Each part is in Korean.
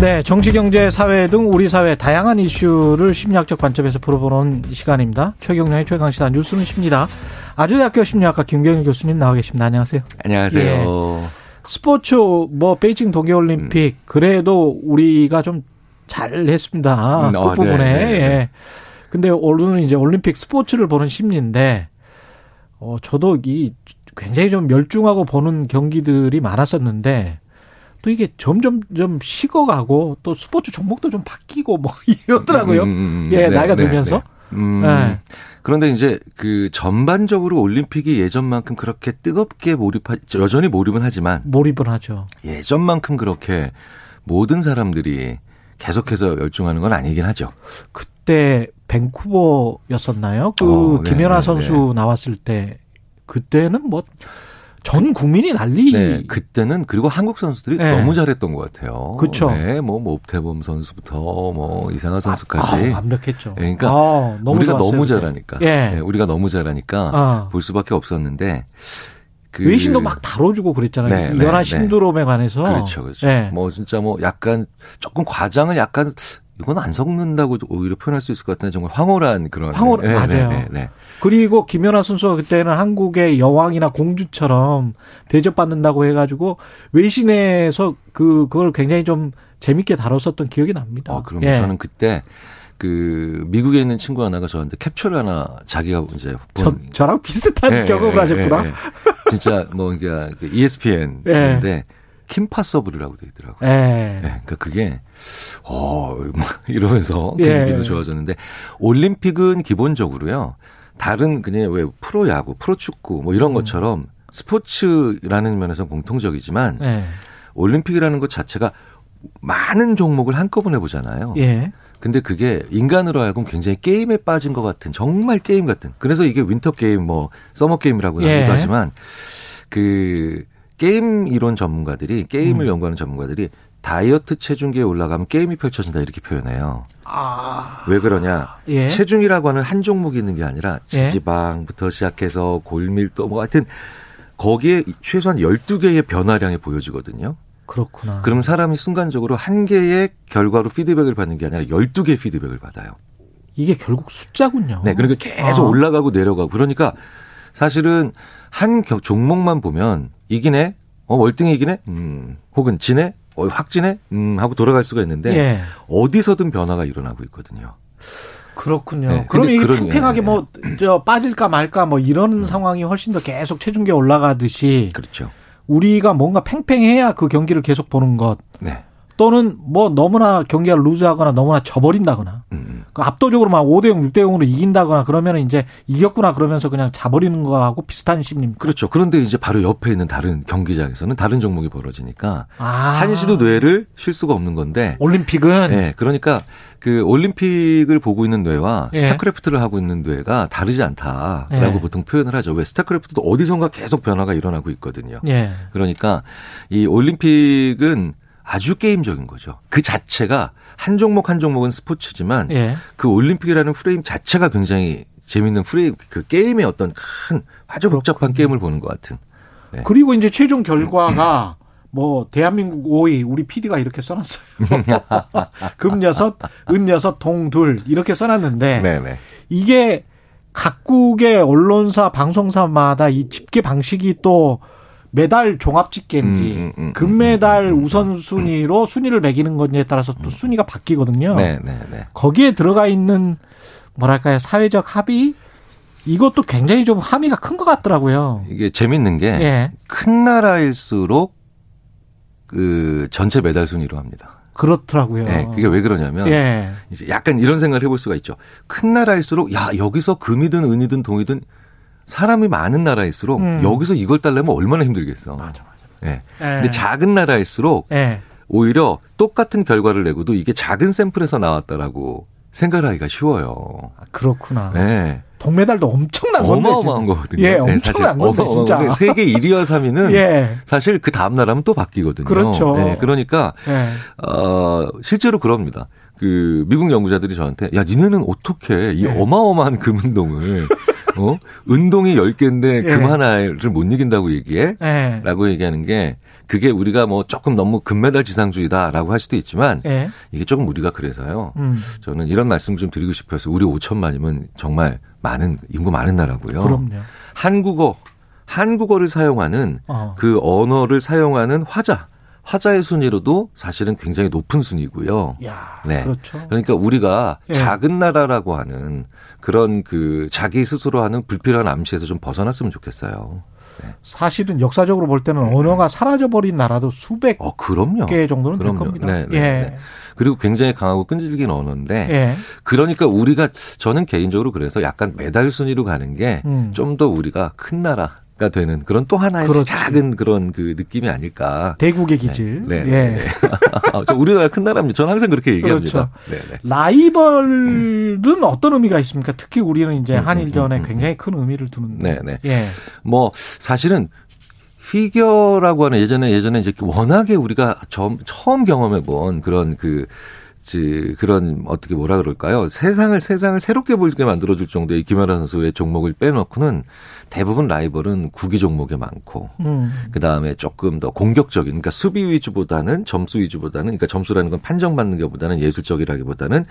네, 정치, 경제, 사회 등 우리 사회 다양한 이슈를 심리학적 관점에서 풀어보는 시간입니다. 최경련의 최강시사 뉴스는 십니다. 아주대학교 심리학과 김경일 교수님 나와 계십니다. 안녕하세요. 안녕하세요. 예. 스포츠 뭐 베이징 동계올림픽 음. 그래도 우리가 좀 잘했습니다. 음, 그 어, 부분에. 네, 네, 네. 예. 근데 오늘은 이제 올림픽 스포츠를 보는 심리인데 어 저도 이 굉장히 좀 멸중하고 보는 경기들이 많았었는데 또 이게 점점 좀 식어가고 또 스포츠 종목도 좀 바뀌고 뭐 이러더라고요. 음, 음, 음. 예, 네, 나이가 네, 들면서. 네. 음. 네. 그런데 이제 그 전반적으로 올림픽이 예전만큼 그렇게 뜨겁게 몰입하 여전히 몰입은 하지만 몰입은 하죠. 예전만큼 그렇게 모든 사람들이 계속해서 열중하는 건 아니긴 하죠. 그때 밴쿠버였었나요? 그 어, 네, 김연아 네, 선수 네. 나왔을 때 그때는 뭐 전 국민이 난리. 네, 그때는 그리고 한국 선수들이 네. 너무 잘했던 것 같아요. 그렇죠. 네, 뭐, 뭐 옵태범 선수부터 뭐 이상한 선수까지. 아, 아, 완벽했죠. 네, 그러니까 아, 너무 우리가 좋았어요, 너무 잘하니까. 예. 네, 우리가 너무 잘하니까 아. 볼 수밖에 없었는데. 그 외신도 막 다뤄주고 그랬잖아요. 네, 네 연하 네. 신드롬에 관해서. 그렇죠, 그렇죠. 네. 뭐 진짜 뭐 약간 조금 과장을 약간 이건 안 섞는다고 오히려 표현할 수 있을 것 같은데 정말 황홀한 그런. 황홀 네, 맞아요. 네, 네, 그리고 김연아 선수가 그때는 한국의 여왕이나 공주처럼 대접받는다고 해가지고 외신에서 그 그걸 굉장히 좀 재밌게 다뤘었던 기억이 납니다. 어, 그럼 예. 저는 그때 그 미국에 있는 친구 하나가 저한테 캡처를 하나 자기가 이제 본 저, 랑 비슷한 예, 경험을 예, 하셨구나. 예, 예. 진짜 뭐 그러니까 ESPN인데 킴파서브르라고 돼 있더라고요. 예. 그러니까 그게 어 이러면서 경기도 좋아졌는데 올림픽은 기본적으로요. 다른 그냥 왜 프로 야구, 프로 축구 뭐 이런 음. 것처럼 스포츠라는 면에서 공통적이지만 네. 올림픽이라는 것 자체가 많은 종목을 한꺼번에 보잖아요. 예. 근데 그게 인간으로 하여금 굉장히 게임에 빠진 것 같은 정말 게임 같은. 그래서 이게 winter game 뭐 summer game이라고 예. 하기도 하지만 그 게임 이론 전문가들이 게임을 음. 연구하는 전문가들이 다이어트 체중계에 올라가면 게임이 펼쳐진다 이렇게 표현해요. 아. 왜 그러냐? 예. 체중이라고 하는 한 종목이 있는 게 아니라 예. 지방부터 시작해서 골밀도 뭐 하여튼 거기에 최소한 12개의 변화량이 보여지거든요. 그렇구나. 그럼 사람이 순간적으로 한 개의 결과로 피드백을 받는 게 아니라 12개의 피드백을 받아요. 이게 결국 숫자군요. 네, 그러니까 계속 아. 올라가고 내려가고 그러니까 사실은 한 종목만 보면 이기네, 어 월등히 이기네, 음, 혹은 지네, 어, 확진해? 음, 하고 돌아갈 수가 있는데 예. 어디서든 변화가 일어나고 있거든요. 그렇군요. 네, 그럼 이게 팽팽하게 뭐저 빠질까 말까 뭐 이런 음. 상황이 훨씬 더 계속 체중계 올라가듯이 그렇죠. 우리가 뭔가 팽팽해야 그 경기를 계속 보는 것. 네. 또는 뭐 너무나 경기가 루즈하거나 너무나 져버린다거나 음. 그 압도적으로 막 5대 0, 6대 0으로 이긴다거나 그러면 이제 이겼구나 그러면서 그냥 자버리는 거하고 비슷한 심리입니다. 그렇죠. 그런데 이제 바로 옆에 있는 다른 경기장에서는 다른 종목이 벌어지니까 아. 한시도 뇌를 쉴 수가 없는 건데 올림픽은 네, 그러니까 그 올림픽을 보고 있는 뇌와 예. 스타크래프트를 하고 있는 뇌가 다르지 않다라고 예. 보통 표현을 하죠. 왜 스타크래프트도 어디선가 계속 변화가 일어나고 있거든요. 예. 그러니까 이 올림픽은 아주 게임적인 거죠. 그 자체가 한 종목 한 종목은 스포츠지만 예. 그 올림픽이라는 프레임 자체가 굉장히 재밌는 프레임 그 게임의 어떤 큰 아주 복잡한 게임을 보는 것 같은. 네. 그리고 이제 최종 결과가 뭐 대한민국 5위 우리 PD가 이렇게 써놨어요. 금 여섯, 은 여섯, 동둘 이렇게 써놨는데 네네. 이게 각국의 언론사 방송사마다 이 집계 방식이 또 메달 종합 집계인지 음, 음, 음, 금메달 우선 순위로 순위를 매기는 것에 따라서 또 순위가 바뀌거든요. 네, 네, 네. 거기에 들어가 있는 뭐랄까요 사회적 합의 이것도 굉장히 좀 함의가 큰 것 같더라고요. 이게 재밌는 게큰 예. 나라일수록 그 전체 메달 순위로 합니다. 그렇더라고요. 네, 그게 왜 그러냐면 예. 이제 약간 이런 생각을 해볼 수가 있죠. 큰 나라일수록 야 여기서 금이든 은이든 동이든 사람이 많은 나라일수록 음. 여기서 이걸 달려면 얼마나 힘들겠어. 맞아, 맞아. 예. 네. 근데 작은 나라일수록 네. 오히려 똑같은 결과를 내고도 이게 작은 샘플에서 나왔다라고 생각하기가 쉬워요. 아, 그렇구나. 네. 동메달도 엄청난 건데 어마어마한 거거든요. 예, 네, 엄청난 네, 건데 진짜. 세계 1위와 3위는 예. 사실 그 다음 나라면 또 바뀌거든요. 그렇죠. 네, 그러니까 예. 어, 실제로 그럽니다. 그 미국 연구자들이 저한테 야 니네는 어떻게 이 예. 어마어마한 금 운동을 어? 운동이 10개인데 금 하나를 못 이긴다고 얘기해? 라고 얘기하는 게 그게 우리가 뭐 조금 너무 금메달 지상주의다라고 할 수도 있지만 예. 이게 조금 우리가 그래서요. 음. 저는 이런 말씀을 좀 드리고 싶어서 우리 5천만이면 정말 많은 인구 많은 나라고요. 그럼요. 한국어 한국어를 사용하는 어. 그 언어를 사용하는 화자 화자의 순위로도 사실은 굉장히 높은 순위고요. 야, 네. 그렇죠. 그러니까 우리가 예. 작은 나라라고 하는 그런 그 자기 스스로 하는 불필요한 암시에서 좀 벗어났으면 좋겠어요. 사실은 역사적으로 볼 때는 언어가 사라져버린 나라도 수백 어, 그럼요. 개 정도는 그럼요. 될 겁니다. 네, 네, 예. 네. 그리고 굉장히 강하고 끈질긴 언어인데 예. 그러니까 우리가 저는 개인적으로 그래서 약간 메달 순위로 가는 게 좀더 음. 우리가 큰 나라 가 되는 그런 또 하나의 그렇지. 작은 그런 그 느낌이 아닐까. 대국의 기질. 네. 네. 예. 네. 우리나라 큰 나라입니다. 저는 항상 그렇게 얘기합니다. 그렇죠. 네, 네. 라이벌은 음. 어떤 의미가 있습니까? 특히 우리는 이제 음, 음, 한일전에 음, 음, 굉장히 큰 의미를 두는. 네, 네. 예. 뭐 사실은 피겨라고 하는 예전에 예전에 이제 워낙에 우리가 처음 경험해 본 그런 그 그런 어떻게 뭐라 그럴까요? 세상을 세상을 새롭게 보게 만들어줄 정도의 김연아 선수의 종목을 빼놓고는 대부분 라이벌은 구기 종목에 많고 음. 그 다음에 조금 더 공격적인 그러니까 수비 위주보다는 점수 위주보다는 그러니까 점수라는 건 판정받는 것보다는 예술적이라기보다는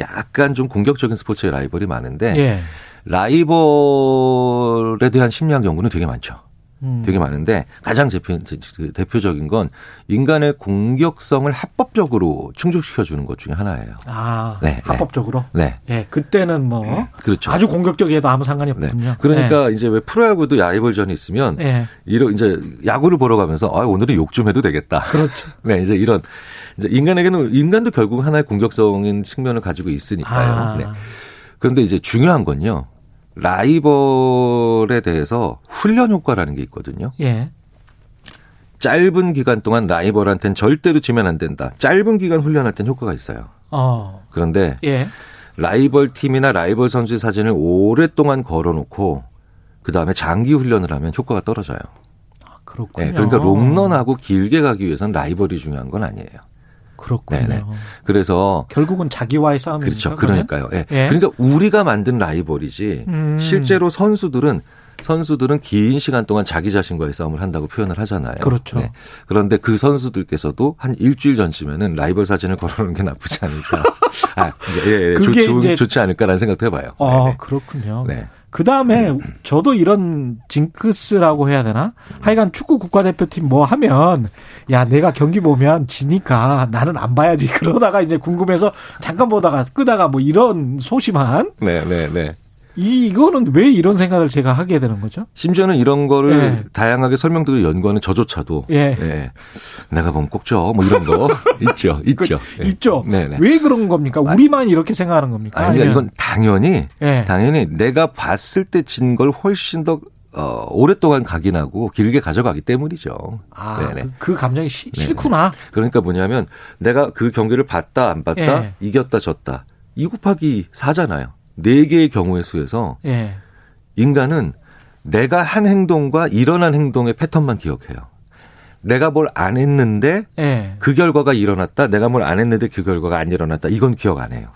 약간 좀 공격적인 스포츠의 라이벌이 많은데 예. 라이벌에 대한 심리학 연구는 되게 많죠. 음. 되게 많은데 가장 대표, 그 대표적인 건 인간의 공격성을 합법적으로 충족시켜 주는 것 중에 하나예요. 아, 네, 네. 합법적으로? 네. 네. 그때는 뭐 네. 그렇죠. 아주 공격적이어도 아무 상관이 네. 없군요. 그러니까 네. 이제 왜 프로야구도 야이벌전이 있으면 네. 이런 이제 야구를 보러 가면서 아, 오늘은 욕 좀 해도 되겠다. 그렇죠. 네, 이제 이런 이제 인간에게는 인간도 결국 하나의 공격적인 측면을 가지고 있으니까요. 아. 네. 그런데 이제 중요한 건요. 라이벌에 대해서 훈련 효과라는 게 있거든요. 예. 짧은 기간 동안 라이벌한테는 절대로 지면 안 된다. 짧은 기간 훈련할 땐 효과가 있어요. 어. 그런데 예. 라이벌 팀이나 라이벌 선수의 사진을 오랫동안 걸어놓고 그 다음에 장기 훈련을 하면 효과가 떨어져요. 아, 그렇군요. 네, 그러니까 롱런하고 길게 가기 위해서는 라이벌이 중요한 건 아니에요. 그렇군요. 네네. 그래서 결국은 자기와의 싸움이죠. 그렇죠. 그러니까요. 예. 예. 그러니까 우리가 만든 라이벌이지 음. 실제로 선수들은 선수들은 긴 시간 동안 자기 자신과의 싸움을 한다고 표현을 하잖아요. 그렇죠. 네. 그런데 그 선수들께서도 한 일주일 전쯤에는 라이벌 사진을 걸어놓는 게 나쁘지 않을까. 아, 예, 예. 그게 좋, 이제 좋지 않을까라는 생각도 해봐요. 아, 네네. 그렇군요. 네. 그 다음에 저도 이런 징크스라고 해야 되나? 하여간 축구 국가대표팀 뭐 하면 야 내가 경기 보면 지니까 나는 안 봐야지. 그러다가 이제 궁금해서 잠깐 보다가 끄다가 뭐 이런 소심한 네 네 네 네, 네. 이거는 왜 이런 생각을 제가 하게 되는 거죠? 심지어는 이런 거를 네. 다양하게 설명드리고 연구하는 저조차도 예. 네. 내가 보면 꼭죠. 뭐 이런 거 있죠. 있죠. 그, 네. 있죠. 네네. 왜 그런 겁니까? 우리만 이렇게 생각하는 겁니까? 아니, 그러니까 이건 당연히 예. 당연히 내가 봤을 때 진 걸 훨씬 더 어, 오랫동안 각인하고 길게 가져가기 때문이죠. 아, 네네. 그, 그 감정이 시, 싫구나. 그러니까 뭐냐면 내가 그 경기를 봤다 안 봤다 예. 이겼다 졌다. 2 곱하기 4잖아요. 네 개의 경우의 수에서 예. 인간은 내가 한 행동과 일어난 행동의 패턴만 기억해요. 내가 뭘 안 했는데 예. 그 결과가 일어났다. 내가 뭘 안 했는데 그 결과가 안 일어났다. 이건 기억 안 해요.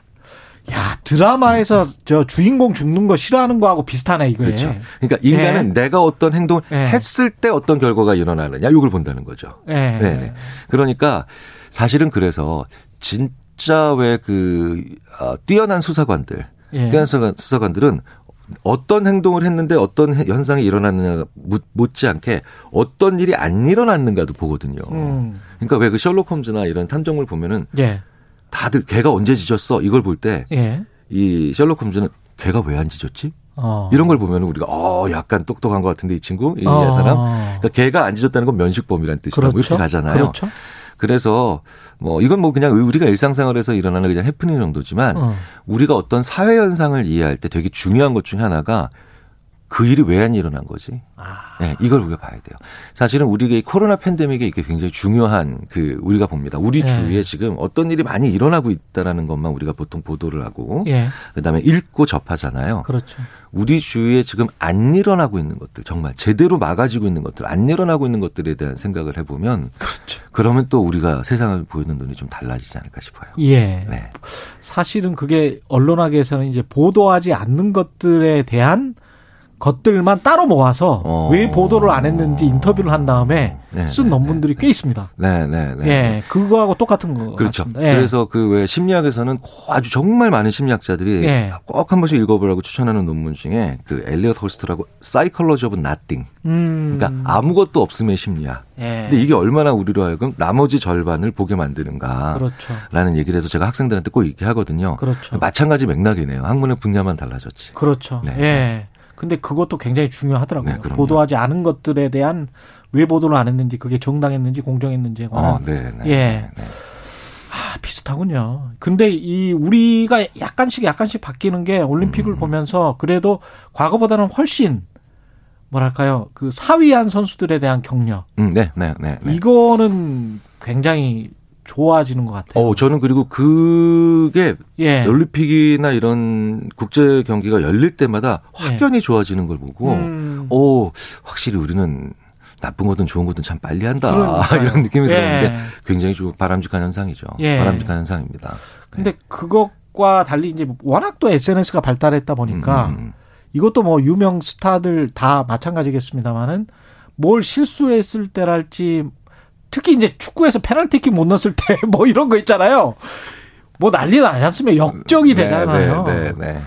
야 드라마에서 저 주인공 죽는 거 싫어하는 거하고 비슷하네 이거예 그렇죠. 그러니까 인간은 예. 내가 어떤 행동을 예. 했을 때 어떤 결과가 일어나느냐 이걸 본다는 거죠. 예. 네 그러니까 사실은 그래서 진짜 왜그 어, 뛰어난 수사관들 예. 수사관, 수사관들은 어떤 행동을 했는데 어떤 현상이 일어났느냐 못지않게 어떤 일이 안 일어났는가도 보거든요. 음. 그러니까 왜 그 셜록 홈즈나 이런 탐정물 보면은 예. 다들 걔가 언제 짖었어 이걸 볼 때이 예. 셜록 홈즈는 걔가 왜안 짖었지? 어. 이런 걸 보면 우리가 어 약간 똑똑한 것 같은데 이 친구 이 어. 사람 그러니까 걔가 안 짖었다는 건 면식범이라는 뜻이다. 그렇죠. 뭐 이렇게 그렇죠. 가잖아요. 그렇죠. 그래서 뭐 이건 뭐 그냥 우리가 일상생활에서 일어나는 그냥 해프닝 정도지만 어. 우리가 어떤 사회 현상을 이해할 때 되게 중요한 것 중에 하나가 그 일이 왜 안 일어난 거지? 아. 네, 이걸 우리가 봐야 돼요. 사실은 우리가 이 코로나 팬데믹에 이게 굉장히 중요한 그 우리가 봅니다. 우리 네. 주위에 지금 어떤 일이 많이 일어나고 있다라는 것만 우리가 보통 보도를 하고 예. 그다음에 읽고 접하잖아요. 그렇죠. 우리 주위에 지금 안 일어나고 있는 것들 정말 제대로 막아지고 있는 것들 안 일어나고 있는 것들에 대한 생각을 해보면 그렇죠. 그러면 또 우리가 세상을 보이는 눈이 좀 달라지지 않을까 싶어요. 예. 네. 사실은 그게 언론학에서는 이제 보도하지 않는 것들에 대한 것들만 따로 모아서 어. 왜 보도를 안 했는지 인터뷰를 한 다음에 네, 쓴 네, 논문들이 네, 꽤 있습니다. 네, 네, 네. 예, 그거하고 똑같은 거 그렇죠. 예. 그래서 그 왜 심리학에서는 아주 정말 많은 심리학자들이 예. 꼭한 번씩 읽어보라고 추천하는 논문 중에 그 엘리엇 홀스트라고 Psychology of Nothing. 음. 그러니까 아무것도 없음의 심리학. 예. 근데 이게 얼마나 우리로 하여금 나머지 절반을 보게 만드는가. 그렇죠. 라는 얘기를 해서 제가 학생들한테 꼭 얘기하거든요. 그렇죠. 마찬가지 맥락이네요. 학문의 분야만 달라졌지. 그렇죠. 네. 예. 근데 그것도 굉장히 중요하더라고요. 네, 보도하지 않은 것들에 대한 왜 보도를 안 했는지 그게 정당했는지 공정했는지에 관한. 어, 네, 네, 예. 아, 비슷하군요. 근데 이 우리가 약간씩 약간씩 바뀌는 게 올림픽을 음. 보면서 그래도 과거보다는 훨씬 뭐랄까요? 그 사위한 선수들에 대한 격려. 음, 네, 네, 네, 네. 이거는 굉장히 좋아지는 것 같아요. 어, 저는 그리고 그게 예. 올림픽이나 이런 국제 경기가 열릴 때마다 확연히 예. 좋아지는 걸 보고, 음. 오, 확실히 우리는 나쁜 거든 좋은 거든 참 빨리 한다. 그러니까요. 이런 느낌이 예. 들었는데 굉장히 좀 바람직한 현상이죠. 예. 바람직한 현상입니다. 근데 네. 그것과 달리 이제 워낙 또 SNS가 발달했다 보니까 음, 음, 음. 이것도 뭐 유명 스타들 다 마찬가지겠습니다만은 뭘 실수했을 때랄지 특히 이제 축구에서 페널티킥 못 넣었을 때 뭐 이런 거 있잖아요. 뭐 난리 나지 않습니까? 역적이 네, 되잖아요. 네, 네, 네.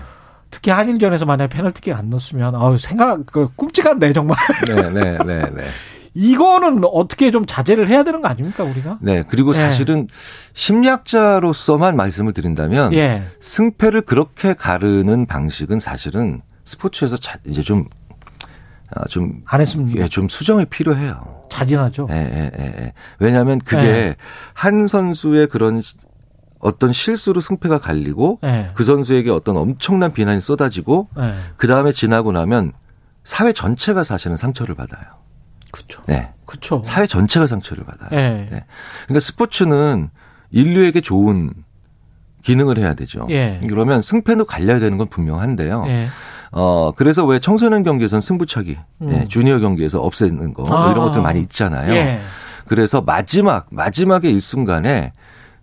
특히 한일전에서 만약에 페널티킥 안 넣었으면 아우 생각 그 끔찍한데 정말. 네, 네, 네, 네. 이거는 어떻게 좀 자제를 해야 되는 거 아닙니까 우리가? 네 그리고 예. 사실은 심리학자로서만 말씀을 드린다면 예. 승패를 그렇게 가르는 방식은 사실은 스포츠에서 이제 좀 아, 좀. 안 했으면. 예, 좀 수정이 필요해요. 자진하죠. 예, 예, 예. 예. 왜냐하면 그게 예. 한 선수의 그런 어떤 실수로 승패가 갈리고 예. 그 선수에게 어떤 엄청난 비난이 쏟아지고 예. 그 다음에 지나고 나면 사회 전체가 사실은 상처를 받아요. 그렇죠. 네. 그렇죠. 사회 전체가 상처를 받아요. 예. 네. 그러니까 스포츠는 인류에게 좋은 기능을 해야 되죠. 예. 그러면 승패도 갈려야 되는 건 분명한데요. 예. 어, 그래서 왜 청소년 경기에서는 승부차기, 음. 예, 주니어 경기에서 없애는 거, 아. 이런 것들 많이 있잖아요. 예. 그래서 마지막, 마지막의 일순간에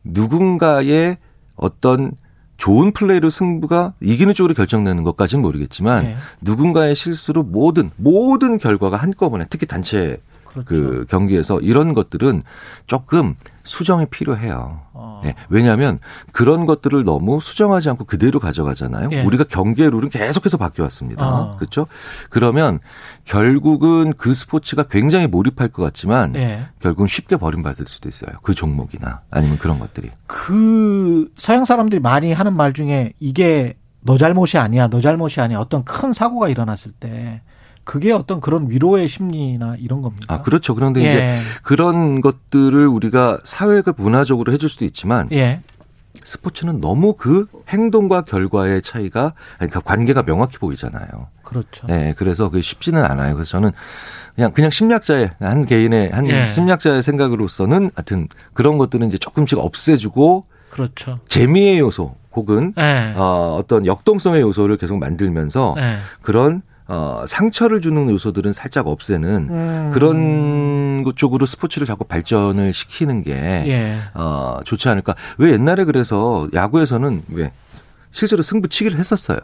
누군가의 어떤 좋은 플레이로 승부가 이기는 쪽으로 결정되는 것까지는 모르겠지만 네. 누군가의 실수로 모든 모든 결과가 한꺼번에 특히 단체 그렇죠. 그 경기에서 이런 것들은 조금 수정이 필요해요. 어. 예, 왜냐하면 그런 것들을 너무 수정하지 않고 그대로 가져가잖아요. 예. 우리가 경기의 룰은 계속해서 바뀌어 왔습니다. 어. 그렇죠? 그러면 결국은 그 스포츠가 굉장히 몰입할 것 같지만 예. 결국은 쉽게 버림받을 수도 있어요. 그 종목이나 아니면 그런 것들이. 그 서양 사람들이 많이 하는 말 중에 이게 너 잘못이 아니야, 너 잘못이 아니야. 어떤 큰 사고가 일어났을 때 그게 어떤 그런 위로의 심리나 이런 겁니까? 아, 그렇죠. 그런데 예. 이제 그런 것들을 우리가 사회가 문화적으로 해줄 수도 있지만 예. 스포츠는 너무 그 행동과 결과의 차이가 그러니까 관계가 명확히 보이잖아요. 그렇죠. 네, 그래서 그게 쉽지는 않아요. 그래서 저는 그냥 그냥 심리학자의 한 개인의 한 예. 심리학자의 생각으로서는 하여튼 그런 것들은 이제 조금씩 없애주고 그렇죠. 재미의 요소 혹은 예. 어, 어떤 역동성의 요소를 계속 만들면서 예. 그런 어, 상처를 주는 요소들은 살짝 없애는 음. 그런 것 쪽으로 스포츠를 자꾸 발전을 시키는 게 예. 어, 좋지 않을까. 왜 옛날에 그래서 야구에서는 왜 실제로 승부치기를 했었어요.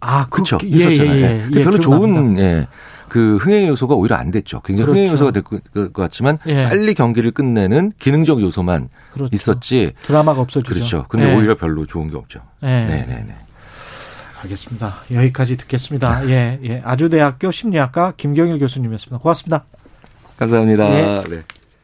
아, 그렇죠. 그, 예, 있었잖아요. 예, 예, 예. 별로 좋은 예. 그 흥행 요소가 오히려 안 됐죠. 굉장히 그렇죠. 흥행 요소가 될 것 같지만 예. 빨리 경기를 끝내는 기능적 요소만 그렇죠. 있었지. 드라마가 없어지죠. 그렇죠. 근데 예. 오히려 별로 좋은 게 없죠. 네, 네, 네. 알겠습니다. 여기까지 듣겠습니다. 네. 예, 예. 아주대학교 심리학과 김경일 교수님이었습니다. 고맙습니다. 감사합니다. 예. 네.